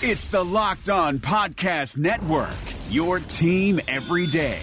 It's the Locked On Podcast Network, your team every day.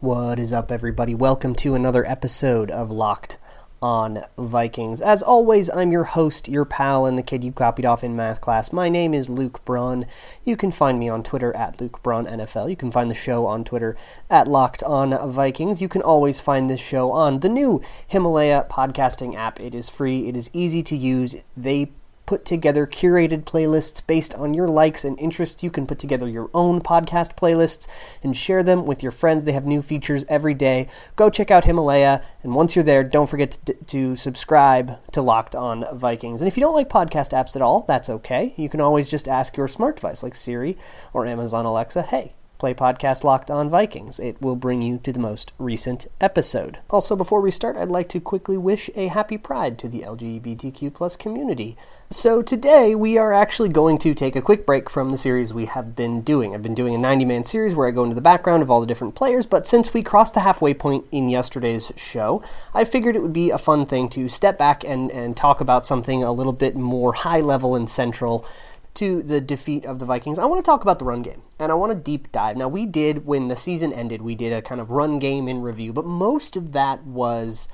What is up, everybody? Welcome to another episode of Locked on Vikings. As always, I'm your host, your pal, and the kid you copied off in math class. My name is Luke Braun. You can find me on Twitter at Luke Braun NFL. You can find the show on Twitter at Locked on Vikings. You can always find this show on the new Himalaya podcasting app. It is free, it is easy to use. They put together curated playlists based on your likes and interests. You can put together your own podcast playlists and share them with your friends. They have new features every day. Go check out Himalaya, and once you're there, don't forget to, to subscribe to Locked On Vikings. And if you don't like podcast apps at all, that's okay. You can always just ask your smart device like Siri or Amazon Alexa, hey, play podcast Locked On Vikings. It will bring you to the most recent episode. Also, before we start, I'd like to quickly wish a happy pride to the LGBTQ plus community. So today we are actually going to take a quick break from the series we have been doing. I've been doing a 90-man series where I go into the background of all the different players, but since we crossed the halfway point in yesterday's show, I figured it would be a fun thing to step back and, and talk about something a little bit more high level and central to the defeat of the Vikings, I want to talk about the run game and I want to deep dive. Now, we did, when the season ended, we did a kind of run game in review, but most of that was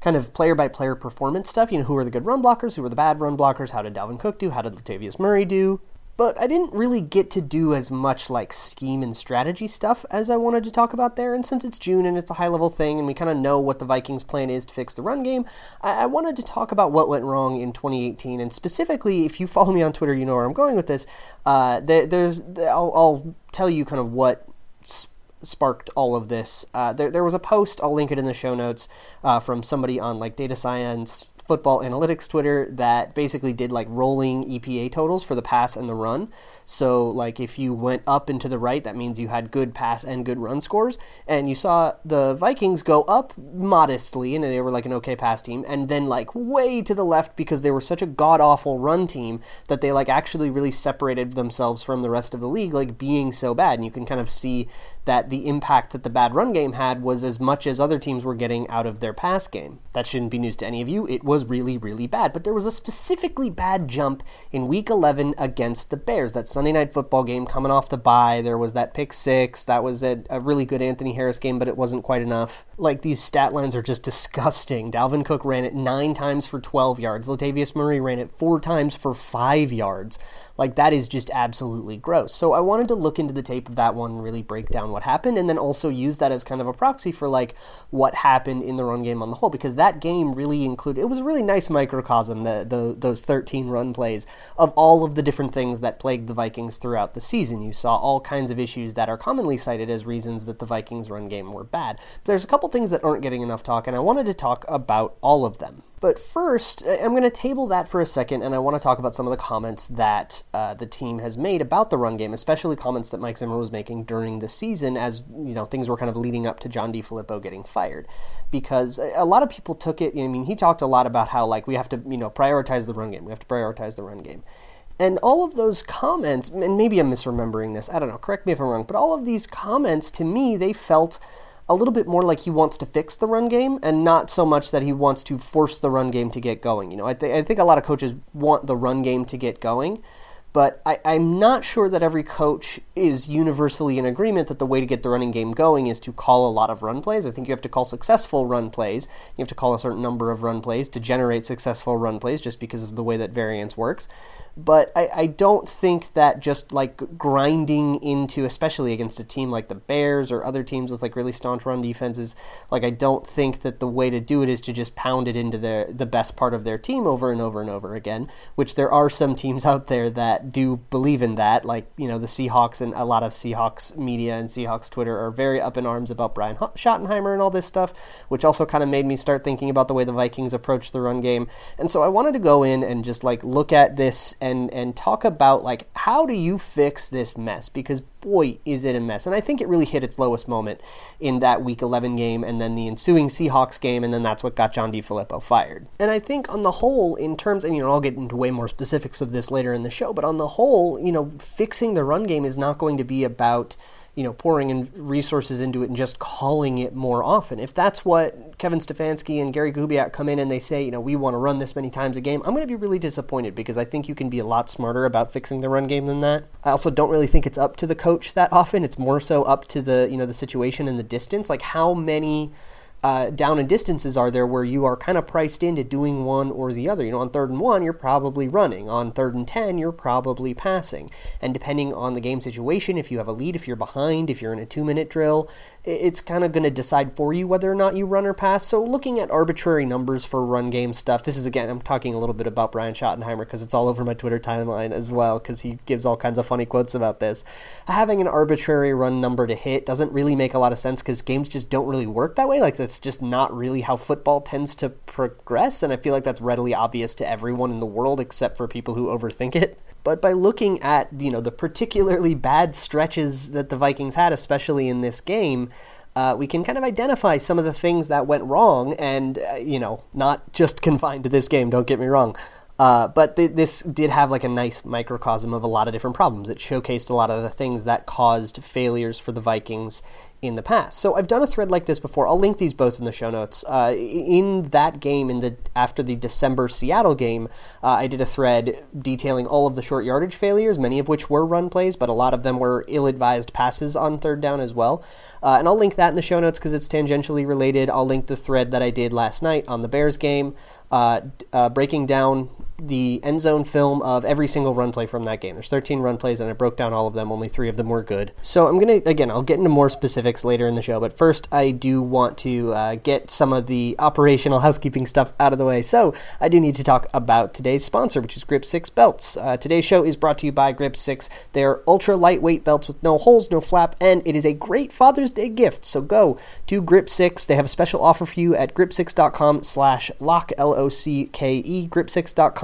kind of player by player performance stuff. You know, who are the good run blockers? Who were the bad run blockers? How did Dalvin Cook do? How did Latavius Murray do? But I didn't really get to do as much like scheme and strategy stuff as I wanted to talk about there. And since it's June and it's a high level thing, and we kind of know what the Vikings' plan is to fix the run game, I-, I, wanted to talk about what went wrong in 2018. And specifically, if you follow me on Twitter, you know where I'm going with this. Uh, there, there's, I'll, I'll, tell you kind of what. Sp- sparked all of this. Uh, there, there was a post, I'll link it in the show notes, uh, from somebody on like data science football analytics Twitter that basically did like rolling EPA totals for the pass and the run. So, like, if you went up and to the right, that means you had good pass and good run scores. And you saw the Vikings go up modestly, and they were like an okay pass team, and then like way to the left because they were such a god awful run team that they like actually really separated themselves from the rest of the league, like being so bad. And you can kind of see that the impact that the bad run game had was as much as other teams were getting out of their pass game. That shouldn't be news to any of you. It was really, really bad. But there was a specifically bad jump in week 11 against the Bears. That Sunday night football game coming off the bye. There was that pick six. That was a, a really good Anthony Harris game, but it wasn't quite enough. Like these stat lines are just disgusting. Dalvin Cook ran it nine times for 12 yards. Latavius Murray ran it four times for five yards. Like that is just absolutely gross. So I wanted to look into the tape of that one and really break down what happened and then also use that as kind of a proxy for like what happened in the run game on the whole because that game really included it was a really nice microcosm the, the those 13 run plays of all of the different things that plagued the Vikings throughout the season. You saw all kinds of issues that are commonly cited as reasons that the Vikings run game were bad. But there's a couple things that aren't getting enough talk and I wanted to talk about all of them. But first, I'm going to table that for a second, and I want to talk about some of the comments that uh, the team has made about the run game, especially comments that Mike Zimmer was making during the season as you know things were kind of leading up to John DeFilippo getting fired. Because a lot of people took it. I mean, he talked a lot about how like we have to you know prioritize the run game. We have to prioritize the run game. And all of those comments, and maybe I'm misremembering this, I don't know, correct me if I'm wrong, but all of these comments to me, they felt a little bit more like he wants to fix the run game and not so much that he wants to force the run game to get going. You know, I, th- I think a lot of coaches want the run game to get going, but I, I'm not sure that every coach is universally in agreement that the way to get the running game going is to call a lot of run plays. I think you have to call successful run plays. You have to call a certain number of run plays to generate successful run plays just because of the way that variance works but I, I don't think that just like grinding into, especially against a team like the Bears or other teams with like really staunch run defenses, like I don't think that the way to do it is to just pound it into the best part of their team over and over and over again. Which there are some teams out there that do believe in that, like you know the Seahawks and a lot of Seahawks media and Seahawks Twitter are very up in arms about Brian Schottenheimer and all this stuff, which also kind of made me start thinking about the way the Vikings approach the run game. And so I wanted to go in and just like look at this and and talk about like how do you fix this mess because boy is it a mess. And i think it really hit its lowest moment in that week 11 game and then the ensuing seahawks game and then that's what got john DeFilippo fired. And i think on the whole in terms and you know i'll get into way more specifics of this later in the show but on the whole you know fixing the run game is not going to be about you know, pouring in resources into it and just calling it more often. If that's what Kevin Stefanski and Gary Kubiak come in and they say, you know, we want to run this many times a game, I'm going to be really disappointed because I think you can be a lot smarter about fixing the run game than that. I also don't really think it's up to the coach that often. It's more so up to the, you know, the situation and the distance. Like how many uh, down and distances are there where you are kind of priced into doing one or the other. You know, on third and one, you're probably running. On third and 10, you're probably passing. And depending on the game situation, if you have a lead, if you're behind, if you're in a two minute drill, it's kind of going to decide for you whether or not you run or pass. So, looking at arbitrary numbers for run game stuff, this is again, I'm talking a little bit about Brian Schottenheimer because it's all over my Twitter timeline as well because he gives all kinds of funny quotes about this. Having an arbitrary run number to hit doesn't really make a lot of sense because games just don't really work that way. Like, that's just not really how football tends to progress. And I feel like that's readily obvious to everyone in the world except for people who overthink it but by looking at you know the particularly bad stretches that the Vikings had, especially in this game, uh, we can kind of identify some of the things that went wrong, and uh, you know, not just confined to this game. Don't get me wrong. Uh, but th- this did have like a nice microcosm of a lot of different problems. It showcased a lot of the things that caused failures for the Vikings in the past. So I've done a thread like this before. I'll link these both in the show notes. Uh, in that game, in the after the December Seattle game, uh, I did a thread detailing all of the short yardage failures, many of which were run plays, but a lot of them were ill-advised passes on third down as well. Uh, and I'll link that in the show notes because it's tangentially related. I'll link the thread that I did last night on the Bears game, uh, uh, breaking down the end zone film of every single run play from that game. There's 13 run plays, and I broke down all of them. Only three of them were good. So I'm gonna again, I'll get into more specifics later in the show, but first I do want to uh, get some of the operational housekeeping stuff out of the way. So I do need to talk about today's sponsor, which is Grip Six belts. Uh, today's show is brought to you by Grip Six. They're ultra lightweight belts with no holes, no flap, and it is a great Father's Day gift. So go to Grip Six. They have a special offer for you at grip6.com/slash lock l o c k e grip6.com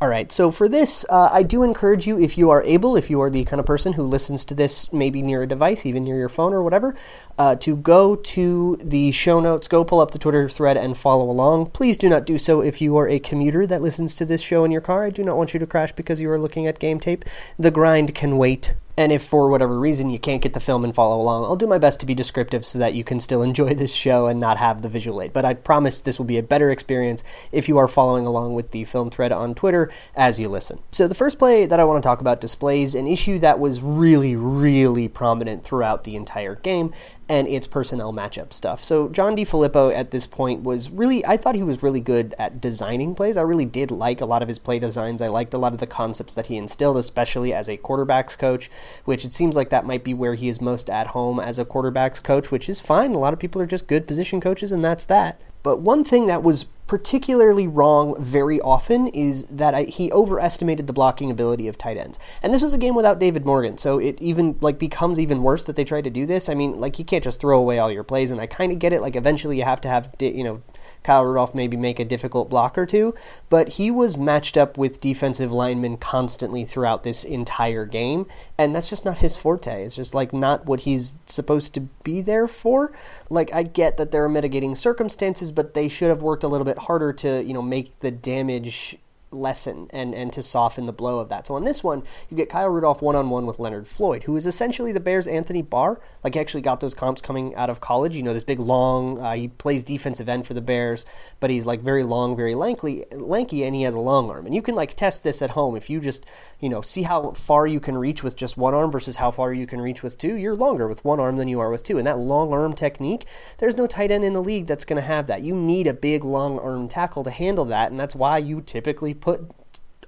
All right, so for this, uh, I do encourage you, if you are able, if you are the kind of person who listens to this maybe near a device, even near your phone or whatever, uh, to go to the show notes, go pull up the Twitter thread and follow along. Please do not do so if you are a commuter that listens to this show in your car. I do not want you to crash because you are looking at game tape. The grind can wait. And if for whatever reason you can't get the film and follow along, I'll do my best to be descriptive so that you can still enjoy this show and not have the visual aid. But I promise this will be a better experience if you are following along with the film thread on Twitter as you listen. So the first play that I want to talk about displays an issue that was really, really prominent throughout the entire game, and its personnel matchup stuff. So John DeFilippo at this point was really I thought he was really good at designing plays. I really did like a lot of his play designs. I liked a lot of the concepts that he instilled, especially as a quarterbacks coach, which it seems like that might be where he is most at home as a quarterbacks coach, which is fine. A lot of people are just good position coaches and that's that. But one thing that was particularly wrong very often is that I, he overestimated the blocking ability of tight ends. And this was a game without David Morgan, so it even like becomes even worse that they tried to do this. I mean, like you can't just throw away all your plays, and I kind of get it. Like eventually you have to have you know Kyle Rudolph maybe make a difficult block or two, but he was matched up with defensive linemen constantly throughout this entire game, and that's just not his forte. It's just like not what he's supposed to be there for. Like I get that there are mitigating circumstances, but they should have worked a little bit harder to, you know, make the damage lessen and, and to soften the blow of that. So on this one, you get Kyle Rudolph one on one with Leonard Floyd, who is essentially the Bears' Anthony Barr. Like he actually got those comps coming out of college. You know, this big long. Uh, he plays defensive end for the Bears, but he's like very long, very lanky, lanky, and he has a long arm. And you can like test this at home if you just you know see how far you can reach with just one arm versus how far you can reach with two. You're longer with one arm than you are with two, and that long arm technique. There's no tight end in the league that's going to have that. You need a big long arm tackle to handle that, and that's why you typically put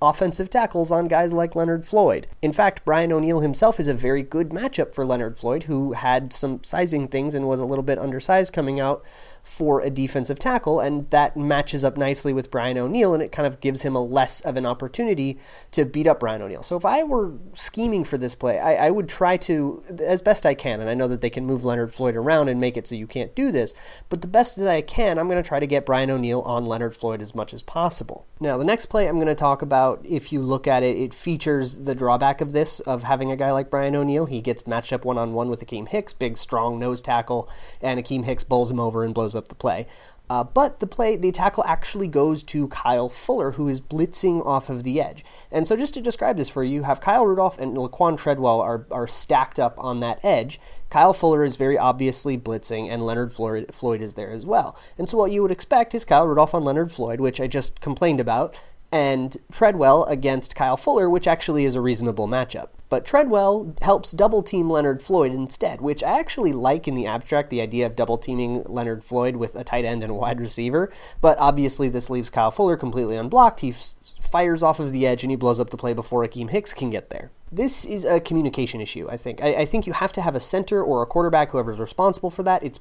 offensive tackles on guys like Leonard Floyd. In fact, Brian O'Neill himself is a very good matchup for Leonard Floyd, who had some sizing things and was a little bit undersized coming out for a defensive tackle, and that matches up nicely with Brian O'Neill, and it kind of gives him a less of an opportunity to beat up Brian O'Neill. So if I were scheming for this play, I, I would try to, as best I can, and I know that they can move Leonard Floyd around and make it so you can't do this, but the best that I can, I'm going to try to get Brian O'Neill on Leonard Floyd as much as possible. Now, the next play I'm going to talk about, if you look at it, it features the drawback of this, of having a guy like Brian O'Neill. He gets matched up one on one with Akiem Hicks, big, strong nose tackle, and Akiem Hicks bowls him over and blows up the play. Uh, but the play, the tackle actually goes to Kyle Fuller, who is blitzing off of the edge. And so, just to describe this for you, you have Kyle Rudolph and Laquan Treadwell are, are stacked up on that edge. Kyle Fuller is very obviously blitzing, and Leonard Floyd, Floyd is there as well. And so, what you would expect is Kyle Rudolph on Leonard Floyd, which I just complained about, and Treadwell against Kyle Fuller, which actually is a reasonable matchup. But Treadwell helps double team Leonard Floyd instead, which I actually like in the abstract, the idea of double teaming Leonard Floyd with a tight end and a wide receiver. But obviously, this leaves Kyle Fuller completely unblocked. He f- fires off of the edge and he blows up the play before Akiem Hicks can get there. This is a communication issue, I think. I, I think you have to have a center or a quarterback, whoever's responsible for that. It's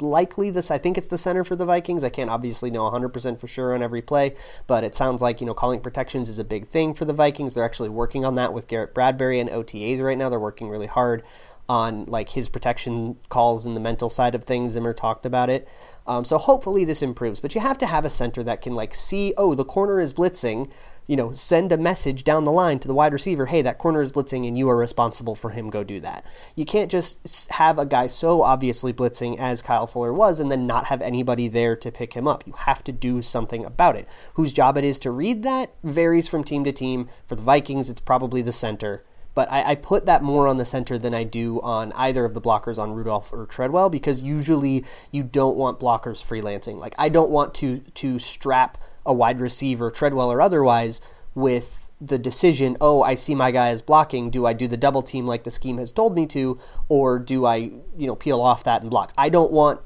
likely this. I think it's the center for the Vikings. I can't obviously know 100% for sure on every play, but it sounds like you know calling protections is a big thing for the Vikings. They're actually working on that with Garrett Bradbury and OTAs right now. They're working really hard on like his protection calls and the mental side of things. Zimmer talked about it. Um, so hopefully this improves. But you have to have a center that can like see, oh, the corner is blitzing. You know, send a message down the line to the wide receiver, hey, that corner is blitzing, and you are responsible for him. Go do that. You can't just have a guy so obviously blitzing as Kyle Fuller was, and then not have anybody there to pick him up. You have to do something about it. Whose job it is to read that varies from team to team. For the Vikings, it's probably the center but I, I, put that more on the center than I do on either of the blockers on Rudolph or Treadwell because usually you don't want blockers freelancing. Like I don't want to to strap a wide receiver, Treadwell or otherwise, with the decision, oh, I see my guy is blocking. Do I do the double team like the scheme has told me to, or do I, you know, peel off that and block? I don't want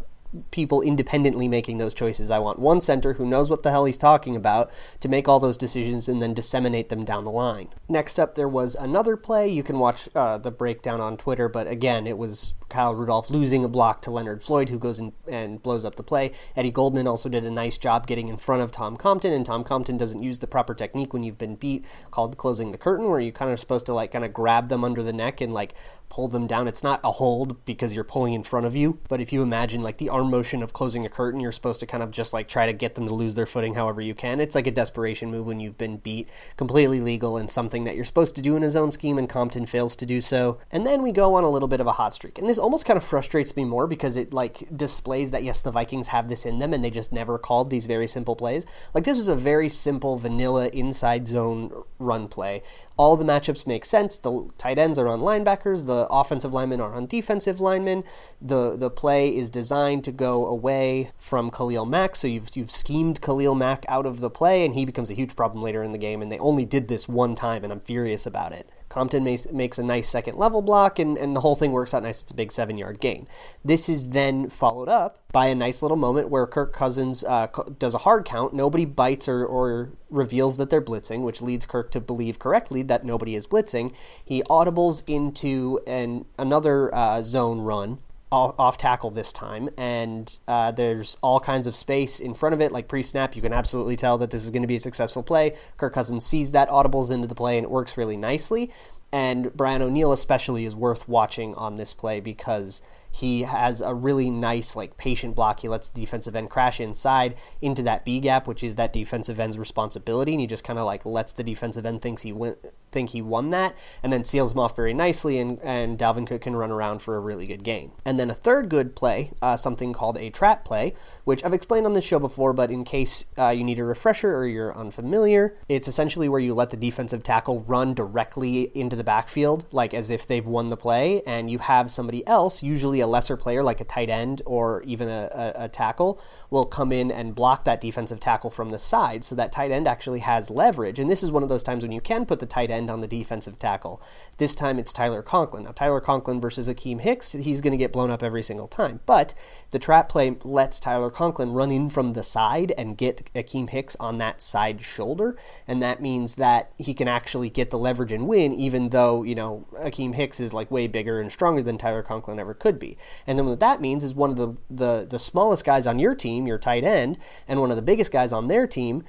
people independently making those choices. I want one center who knows what the hell he's talking about to make all those decisions and then disseminate them down the line. Next up, there was another play. You can watch uh, the breakdown on Twitter, but again, it was Kyle Rudolph losing a block to Leonard Floyd, who goes and blows up the play. Eddie Goldman also did a nice job getting in front of Tom Compton, and Tom Compton doesn't use the proper technique when you've been beat, called closing the curtain, where you're kind of supposed to like kind of grab them under the neck and like pull them down. It's not a hold because you're pulling in front of you, but if you imagine like the arm motion of closing a curtain, you're supposed to kind of just like try to get them to lose their footing however you can. It's like a desperation move when you've been beat, completely legal and something that you're supposed to do in a zone scheme, and Compton fails to do so. And then we go on a little bit of a hot streak. And this almost kind of frustrates me more because it like displays that yes, the Vikings have this in them and they just never called these very simple plays. Like this was a very simple vanilla inside zone run play. All the matchups make sense. The tight ends are on linebackers, the offensive linemen are on defensive linemen. The the play is designed to go away from Khalil Mack, so you've you've schemed Khalil Mack out of the play and he becomes a huge problem later in the game and they only did this one time and I'm furious about it. Compton makes, makes a nice second level block, and, and the whole thing works out nice. It's a big seven yard gain. This is then followed up by a nice little moment where Kirk Cousins uh, does a hard count. Nobody bites or, or reveals that they're blitzing, which leads Kirk to believe correctly that nobody is blitzing. He audibles into an another uh, zone run off tackle this time, and uh, there's all kinds of space in front of it, like pre snap. You can absolutely tell that this is going to be a successful play. Kirk Cousins sees that, audibles into the play, and it works really nicely. And Brian O'Neill, especially, is worth watching on this play because he has a really nice, like, patient block. He lets the defensive end crash inside into that B gap, which is that defensive end's responsibility, and he just kind of like lets the defensive end thinks he went think he won that, and then seals him off very nicely, and, and Dalvin Cook can run around for a really good game. And then a third good play, uh, something called a trap play, which I've explained on this show before, but in case uh, you need a refresher or you're unfamiliar, it's essentially where you let the defensive tackle run directly into the backfield, like as if they've won the play, and you have somebody else, usually a lesser player like a tight end or even a, a, a tackle, will come in and block that defensive tackle from the side so that tight end actually has leverage. And this is one of those times when you can put the tight end on the defensive tackle. This time it's Tyler Conklin. Now, Tyler Conklin versus Akiem Hicks, he's going to get blown up every single time. But the trap play lets Tyler Conklin run in from the side and get Akiem Hicks on that side shoulder. And that means that he can actually get the leverage and win, even though, you know, Akiem Hicks is like way bigger and stronger than Tyler Conklin ever could be. And then what that means is one of the, the, the smallest guys on your team, your tight end, and one of the biggest guys on their team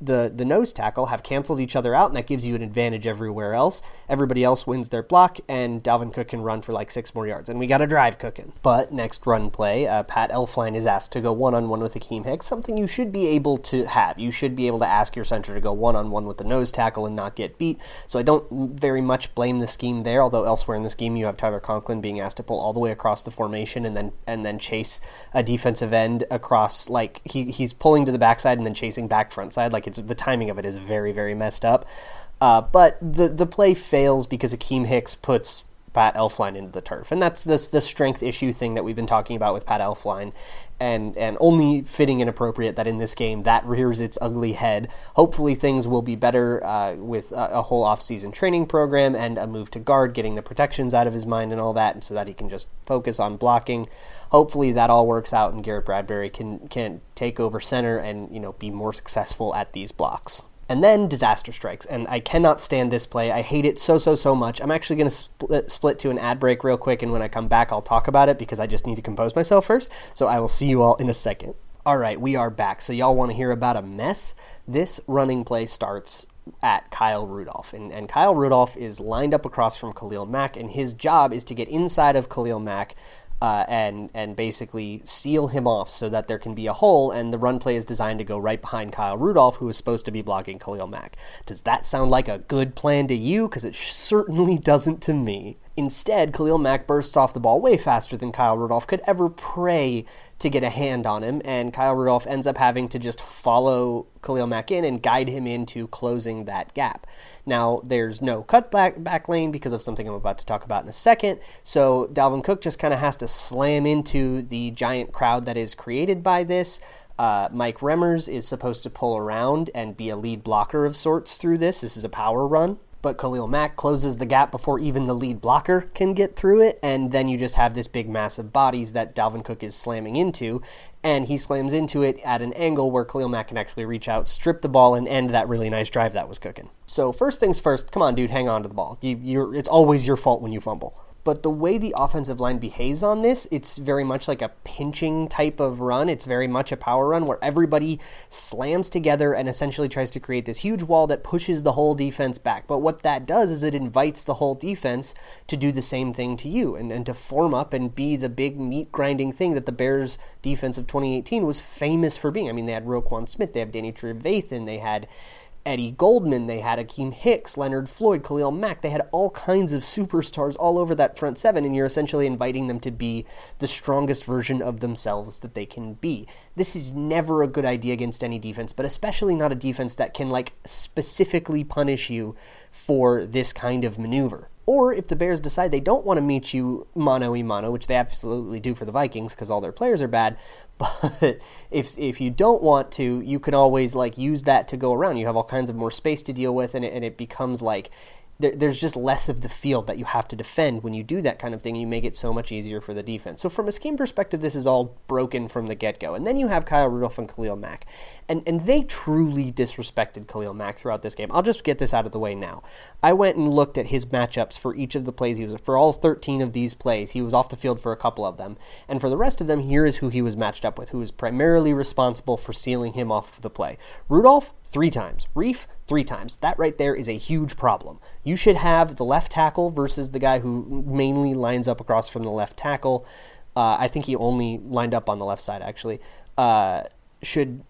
the the nose tackle have canceled each other out, and that gives you an advantage everywhere else. Everybody else wins their block, and Dalvin Cook can run for like six more yards, and we got a drive cooking. But next run play, uh, Pat Elflein is asked to go one on one with Akiem Hicks, something you should be able to have. You should be able to ask your center to go one on one with the nose tackle and not get beat. So I don't very much blame the scheme there. Although elsewhere in the scheme, you have Tyler Conklin being asked to pull all the way across the formation and then and then chase a defensive end across like he, he's pulling to the backside and then chasing back front side like it's the timing of it is very very messed up. Uh, but the the play fails because Akiem Hicks puts Pat Elflein into the turf, and that's this the strength issue thing that we've been talking about with Pat Elflein, and and only fitting and appropriate that in this game that rears its ugly head. Hopefully things will be better uh, with a, a whole off-season training program and a move to guard, getting the protections out of his mind and all that, and so that he can just focus on blocking. Hopefully that all works out, and Garrett Bradbury can can take over center and you know be more successful at these blocks. And then disaster strikes, and I cannot stand this play. I hate it so, so, so much. I'm actually going to split, uh, split to an ad break real quick, and when I come back, I'll talk about it because I just need to compose myself first. So I will see you all in a second. All right, we are back. So, y'all want to hear about a mess? This running play starts at Kyle Rudolph. And, and Kyle Rudolph is lined up across from Khalil Mack, and his job is to get inside of Khalil Mack uh, and and basically seal him off so that there can be a hole. And the run play is designed to go right behind Kyle Rudolph, who is supposed to be blocking Khalil Mack. Does that sound like a good plan to you? Because it certainly doesn't to me. Instead, Khalil Mack bursts off the ball way faster than Kyle Rudolph could ever pray to get a hand on him, and Kyle Rudolph ends up having to just follow Khalil Mack in and guide him into closing that gap. Now, there's no cut back, back lane because of something I'm about to talk about in a second, so Dalvin Cook just kind of has to slam into the giant crowd that is created by this. Uh, Mike Remmers is supposed to pull around and be a lead blocker of sorts through this. This is a power run but Khalil Mack closes the gap before even the lead blocker can get through it, and then you just have this big mass of bodies that Dalvin Cook is slamming into, and he slams into it at an angle where Khalil Mack can actually reach out, strip the ball, and end that really nice drive that was cooking. So first things first, come on, dude, hang on to the ball. You, it's always your fault when you fumble but the way the offensive line behaves on this, it's very much like a pinching type of run. It's very much a power run where everybody slams together and essentially tries to create this huge wall that pushes the whole defense back. But what that does is it invites the whole defense to do the same thing to you and, and to form up and be the big meat grinding thing that the Bears defense of 2018 was famous for being. I mean, they had Roquan Smith, they have Danny Trevathan, they had Eddie Goldman, they had Akiem Hicks, Leonard Floyd, Khalil Mack. They had all kinds of superstars all over that front seven, and you're essentially inviting them to be the strongest version of themselves that they can be. This is never a good idea against any defense, but especially not a defense that can like specifically punish you for this kind of maneuver. Or if the Bears decide they don't want to meet you mano a mano, which they absolutely do for the Vikings because all their players are bad, but if if you don't want to, you can always like use that to go around. You have all kinds of more space to deal with, and it, and it becomes like there, there's just less of the field that you have to defend when you do that kind of thing. You make it so much easier for the defense. So from a scheme perspective, this is all broken from the get go. And then you have Kyle Rudolph and Khalil Mack, and and they truly disrespected Khalil Mack throughout this game. I'll just get this out of the way now. I went and looked at his matchups for each of the plays he was for all 13 of these plays. He was off the field for a couple of them, and for the rest of them, here is who he was matched up with, who was primarily responsible for sealing him off of the play. Rudolph three times. Reiff, three times. That right there is a huge problem. You should have the left tackle versus the guy who mainly lines up across from the left tackle. Uh, I think he only lined up on the left side, actually. Uh, should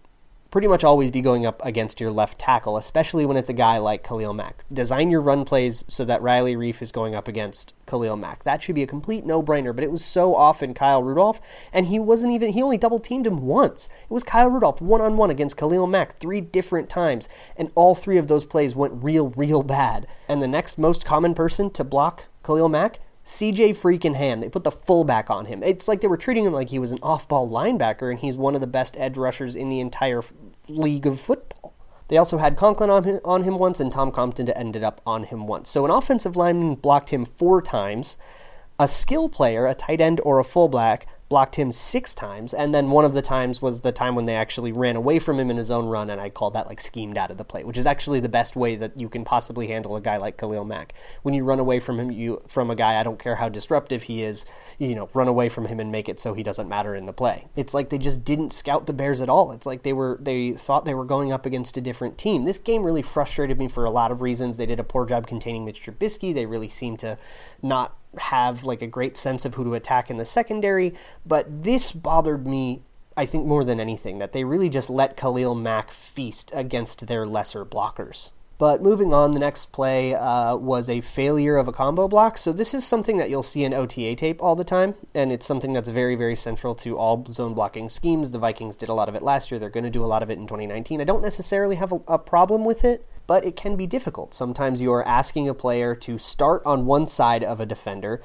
pretty much always be going up against your left tackle, especially when it's a guy like Khalil Mack. Design your run plays so that Riley Reiff is going up against Khalil Mack. That should be a complete no brainer, but it was so often Kyle Rudolph, and he wasn't even, he only double teamed him once. It was Kyle Rudolph one on one against Khalil Mack three different times, and all three of those plays went real, real bad. And the next most common person to block Khalil Mack CJ freaking Ham. They put the fullback on him. It's like they were treating him like he was an off ball linebacker, and he's one of the best edge rushers in the entire f- league of football. They also had Conklin on him, on him once, and Tom Compton ended up on him once. So an offensive lineman blocked him four times. A skill player, a tight end or a fullback, blocked him six times, and then one of the times was the time when they actually ran away from him in his own run, and I call that like schemed out of the play, which is actually the best way that you can possibly handle a guy like Khalil Mack. When you run away from him, you from a guy, I don't care how disruptive he is, you know, run away from him and make it so he doesn't matter in the play. It's like they just didn't scout the Bears at all. It's like they were they thought they were going up against a different team. This game really frustrated me for a lot of reasons. They did a poor job containing Mitch Trubisky. They really seemed to not have like a great sense of who to attack in the secondary, but this bothered me I think more than anything that they really just let Khalil Mack feast against their lesser blockers. But moving on, the next play uh, was a failure of a combo block. So this is something that you'll see in OTA tape all the time, and it's something that's very, very central to all zone blocking schemes. The Vikings did a lot of it last year. They're going to do a lot of it in 2019. I don't necessarily have a, a problem with it, but it can be difficult. Sometimes you are asking a player to start on one side of a defender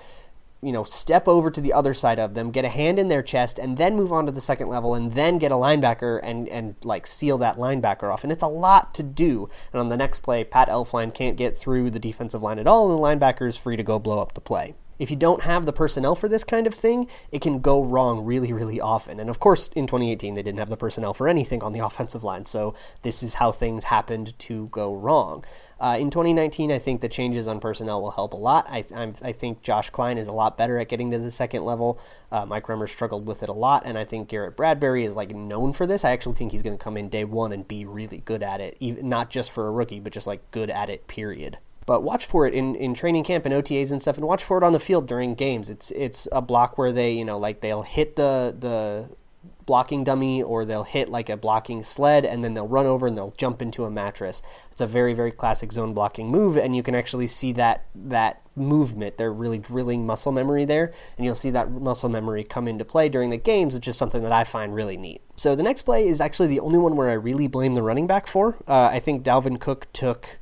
you know, step over to the other side of them, get a hand in their chest, and then move on to the second level, and then get a linebacker and and like seal that linebacker off. And it's a lot to do. And on the next play, Pat Elflein can't get through the defensive line at all, and the linebacker is free to go blow up the play. If you don't have the personnel for this kind of thing, it can go wrong really, really often. And of course, in 2018, they didn't have the personnel for anything on the offensive line, so this is how things happened to go wrong. Uh, in 2019, I think the changes on personnel will help a lot. I, i think Josh Kline is a lot better at getting to the second level. Uh, Mike Remmer struggled with it a lot, and I think Garrett Bradbury is like known for this. I actually think he's going to come in day one and be really good at it, even, not just for a rookie, but just like good at it. Period. But watch for it in, in training camp and OTAs and stuff, and watch for it on the field during games. It's it's a block where they you know like they'll hit the the blocking dummy or they'll hit like a blocking sled and then they'll run over and they'll jump into a mattress. It's a very very classic zone blocking move and you can actually see that that movement. They're really drilling muscle memory there and you'll see that muscle memory come into play during the games, which is something that I find really neat. So the next play is actually the only one where I really blame the running back for. Uh, I think Dalvin Cook took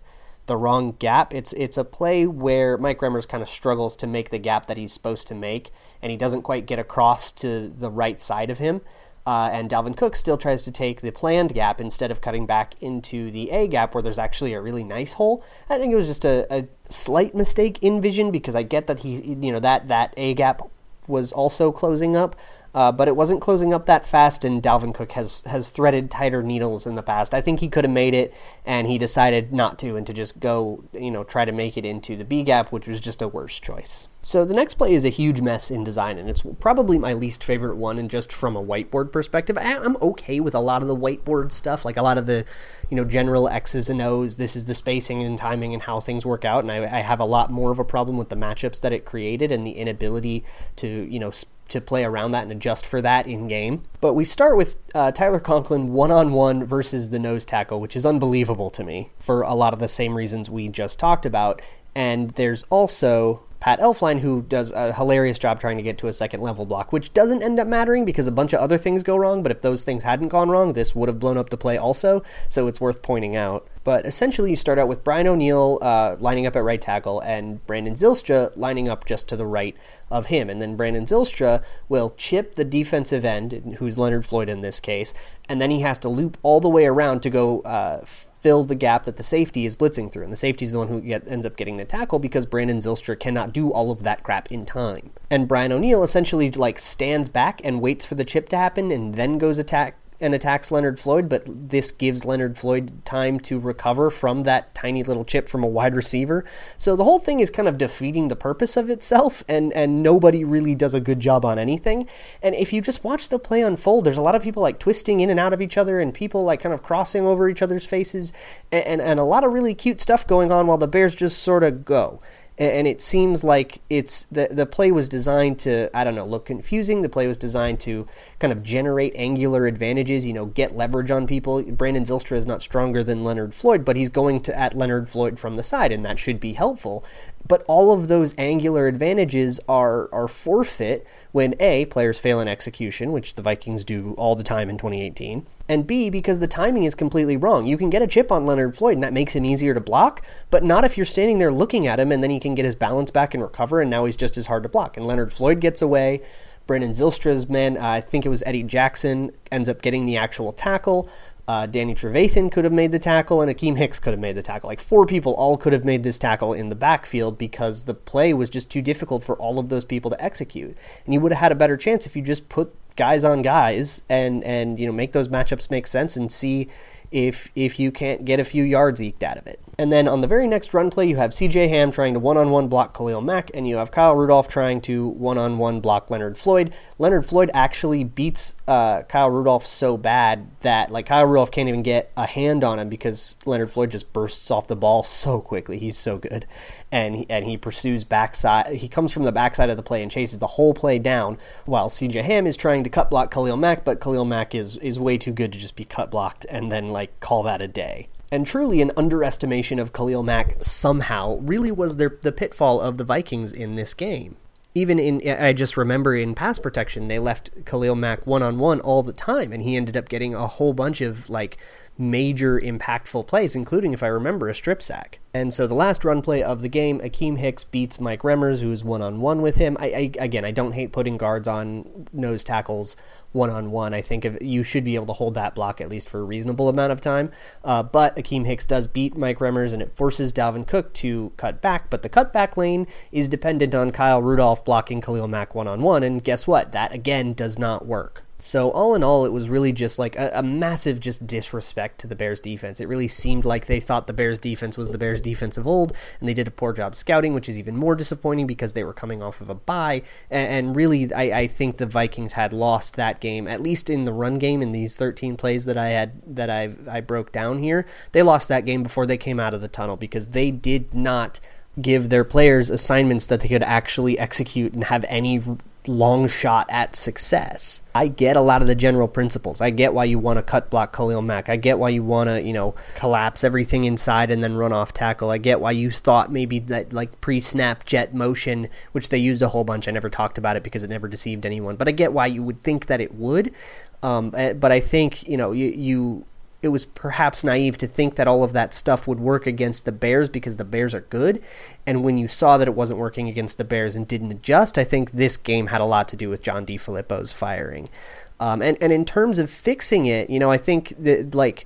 the wrong gap. It's it's a play where Mike Remmers kind of struggles to make the gap that he's supposed to make, and he doesn't quite get across to the right side of him. Uh, and Dalvin Cook still tries to take the planned gap instead of cutting back into the A gap where there's actually a really nice hole. I think it was just a, a slight mistake in vision because I get that he, you know, that that A gap was also closing up, uh, but it wasn't closing up that fast, and Dalvin Cook has has threaded tighter needles in the past. I think he could have made it, and he decided not to, and to just go, you know, try to make it into the B gap, which was just a worse choice. So the next play is a huge mess in design, and it's probably my least favorite one. And just from a whiteboard perspective, I'm okay with a lot of the whiteboard stuff, like a lot of the, you know, general X's and O's. This is the spacing and timing and how things work out, and I, I have a lot more of a problem with the matchups that it created and the inability to, you know. Sp- to play around that and adjust for that in game. But we start with uh, Tyler Conklin one on one versus the nose tackle, which is unbelievable to me for a lot of the same reasons we just talked about. And there's also Pat Elflein, who does a hilarious job trying to get to a second level block, which doesn't end up mattering because a bunch of other things go wrong. But if those things hadn't gone wrong, this would have blown up the play also. So it's worth pointing out. But essentially, you start out with Brian O'Neill uh, lining up at right tackle and Brandon Zylstra lining up just to the right of him. And then Brandon Zylstra will chip the defensive end, who's Leonard Floyd in this case, and then he has to loop all the way around to go uh, fill the gap that the safety is blitzing through. And the safety is the one who get, ends up getting the tackle because Brandon Zylstra cannot do all of that crap in time. And Brian O'Neill essentially like stands back and waits for the chip to happen and then goes attack and attacks Leonard Floyd, but this gives Leonard Floyd time to recover from that tiny little chip from a wide receiver. So the whole thing is kind of defeating the purpose of itself, and, and nobody really does a good job on anything. And if you just watch the play unfold, there's a lot of people like twisting in and out of each other, and people like kind of crossing over each other's faces, and, and, and a lot of really cute stuff going on while the Bears just sort of go and it seems like it's the the play was designed to I don't know look confusing. The play was designed to kind of generate angular advantages, you know, get leverage on people. Brandon Zylstra is not stronger than Leonard Floyd, but he's going to at Leonard Floyd from the side, and that should be helpful. But all of those angular advantages are are forfeit when a players fail in execution, which the Vikings do all the time in 2018, and b because the timing is completely wrong. You can get a chip on Leonard Floyd, and that makes him easier to block, but not if you're standing there looking at him, and then he can get his balance back and recover, and now he's just as hard to block. And Leonard Floyd gets away. Brandon Zylstra's man, uh, I think it was Eddie Jackson, ends up getting the actual tackle. Uh, Danny Trevathan could have made the tackle, and Akiem Hicks could have made the tackle. Like four people all could have made this tackle in the backfield because the play was just too difficult for all of those people to execute. And you would have had a better chance if you just put guys on guys and and you know make those matchups make sense and see if if you can't get a few yards eked out of it. And then on the very next run play, you have CJ Ham trying to one on one block Khalil Mack, and you have Kyle Rudolph trying to one on one block Leonard Floyd. Leonard Floyd actually beats uh, Kyle Rudolph so bad that like Kyle Rudolph can't even get a hand on him because Leonard Floyd just bursts off the ball so quickly. He's so good, and he, and he pursues backside. He comes from the backside of the play and chases the whole play down, while CJ Ham is trying to cut block Khalil Mack, but Khalil Mack is is way too good to just be cut blocked and then like call that a day. And truly, an underestimation of Khalil Mack somehow really was their, the pitfall of the Vikings in this game. Even in, I just remember in pass protection, they left Khalil Mack one on one all the time, and he ended up getting a whole bunch of like major impactful plays, including, if I remember, a strip sack. And so the last run play of the game, Akiem Hicks beats Mike Remmers, who's one on one with him. I, I, again, I don't hate putting guards on nose tackles one on one. I think if, you should be able to hold that block at least for a reasonable amount of time. Uh, but Akiem Hicks does beat Mike Remmers, and it forces Dalvin Cook to cut back. But the cutback lane is dependent on Kyle Rudolph blocking Khalil Mack one on one, and guess what? That again does not work. So all in all, it was really just like a, a, massive just disrespect to the Bears defense. It really seemed like they thought the Bears defense was the Bears defense of old, and they did a poor job scouting, which is even more disappointing because they were coming off of a bye. And, and really, I, I, think the Vikings had lost that game, at least in the run game. In these 13 plays that I had that I I broke down here, they lost that game before they came out of the tunnel because they did not give their players assignments that they could actually execute and have any long shot at success. I get a lot of the general principles. I get why you want to cut block Khalil Mack. I get why you want to, you know, collapse everything inside and then run off tackle. I get why you thought maybe that like pre-snap jet motion, which they used a whole bunch. I never talked about it because it never deceived anyone. But I get why you would think that it would. Um, eh, but I think you know you, you it was perhaps naive to think that all of that stuff would work against the Bears because the Bears are good. And when you saw that it wasn't working against the Bears and didn't adjust, I think this game had a lot to do with John DeFilippo's firing. Um, and and in terms of fixing it, you know, I think that like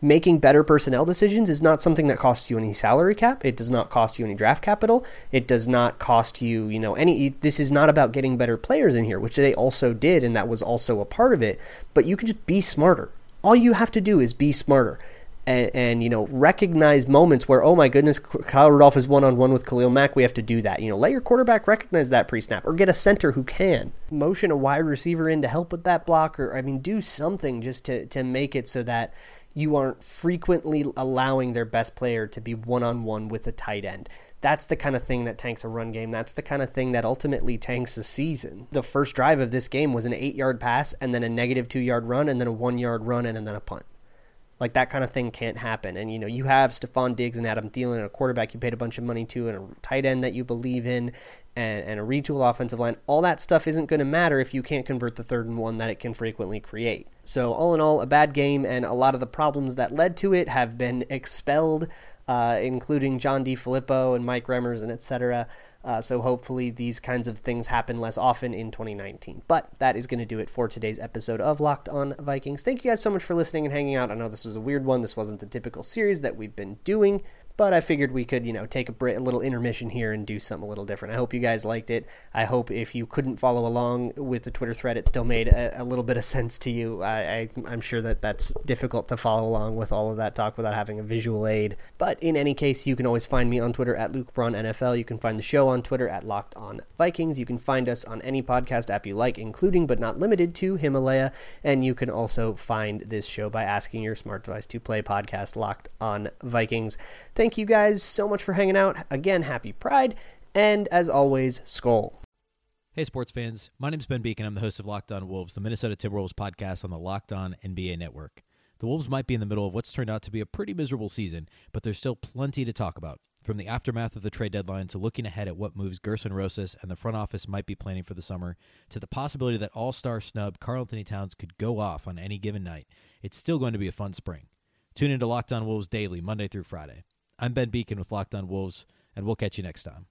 making better personnel decisions is not something that costs you any salary cap. It does not cost you any draft capital. It does not cost you, you know, any. This is not about getting better players in here, which they also did, and that was also a part of it. But you can just be smarter all you have to do is be smarter. And, and, you know recognize moments where oh my goodness Kyle Rudolph is one on one with Khalil Mack we have to do that. You know let your quarterback recognize that pre snap or get a center who can. Motion a wide receiver in to help with that block or I mean do something just to to make it so that you aren't frequently allowing their best player to be one on one with a tight end that's the kind of thing that tanks a run game. That's the kind of thing that ultimately tanks a season. The first drive of this game was an eight yard pass and then a negative two yard run and then a one yard run and then a punt. Like that kind of thing can't happen. And you know, you have Stefon Diggs and Adam Thielen and a quarterback you paid a bunch of money to and a tight end that you believe in and, and a retool offensive line. All that stuff isn't going to matter if you can't convert the third and one that it can frequently create. So all in all, a bad game and a lot of the problems that led to it have been expelled uh, including John DeFilippo and Mike Remmers and etc. Uh, so hopefully these kinds of things happen less often in 2019. But that is going to do it for today's episode of Locked On Vikings. Thank you guys so much for listening and hanging out. I know this was a weird one. This wasn't the typical series that we've been doing but I figured we could, you know, take a, a little intermission here and do something a little different. I hope you guys liked it. I hope if you couldn't follow along with the Twitter thread, it still made a, a little bit of sense to you. I, I, am sure that that's difficult to follow along with all of that talk without having a visual aid. But in any case, you can always find me on Twitter at Luke Braun NFL. You can find the show on Twitter at Locked On Vikings. You can find us on any podcast app you like, including but not limited to Himalaya. And you can also find this show by asking your smart device to play podcast Locked On Vikings. Thank thank you guys so much for hanging out. Again, happy Pride, and as always, Skol. Hey, sports fans. My name is Ben Beecken. I'm the host of Locked On Wolves, the Minnesota Timberwolves podcast on the Locked On NBA network. The Wolves might be in the middle of what's turned out to be a pretty miserable season, but there's still plenty to talk about. From the aftermath of the trade deadline to looking ahead at what moves Gerson Rosas and the front office might be planning for the summer, to the possibility that all star snub Karl-Anthony Towns could go off on any given night, it's still going to be a fun spring. Tune into Locked On Wolves daily, Monday through Friday. I'm Ben Beecken with Locked On Wolves, and we'll catch you next time.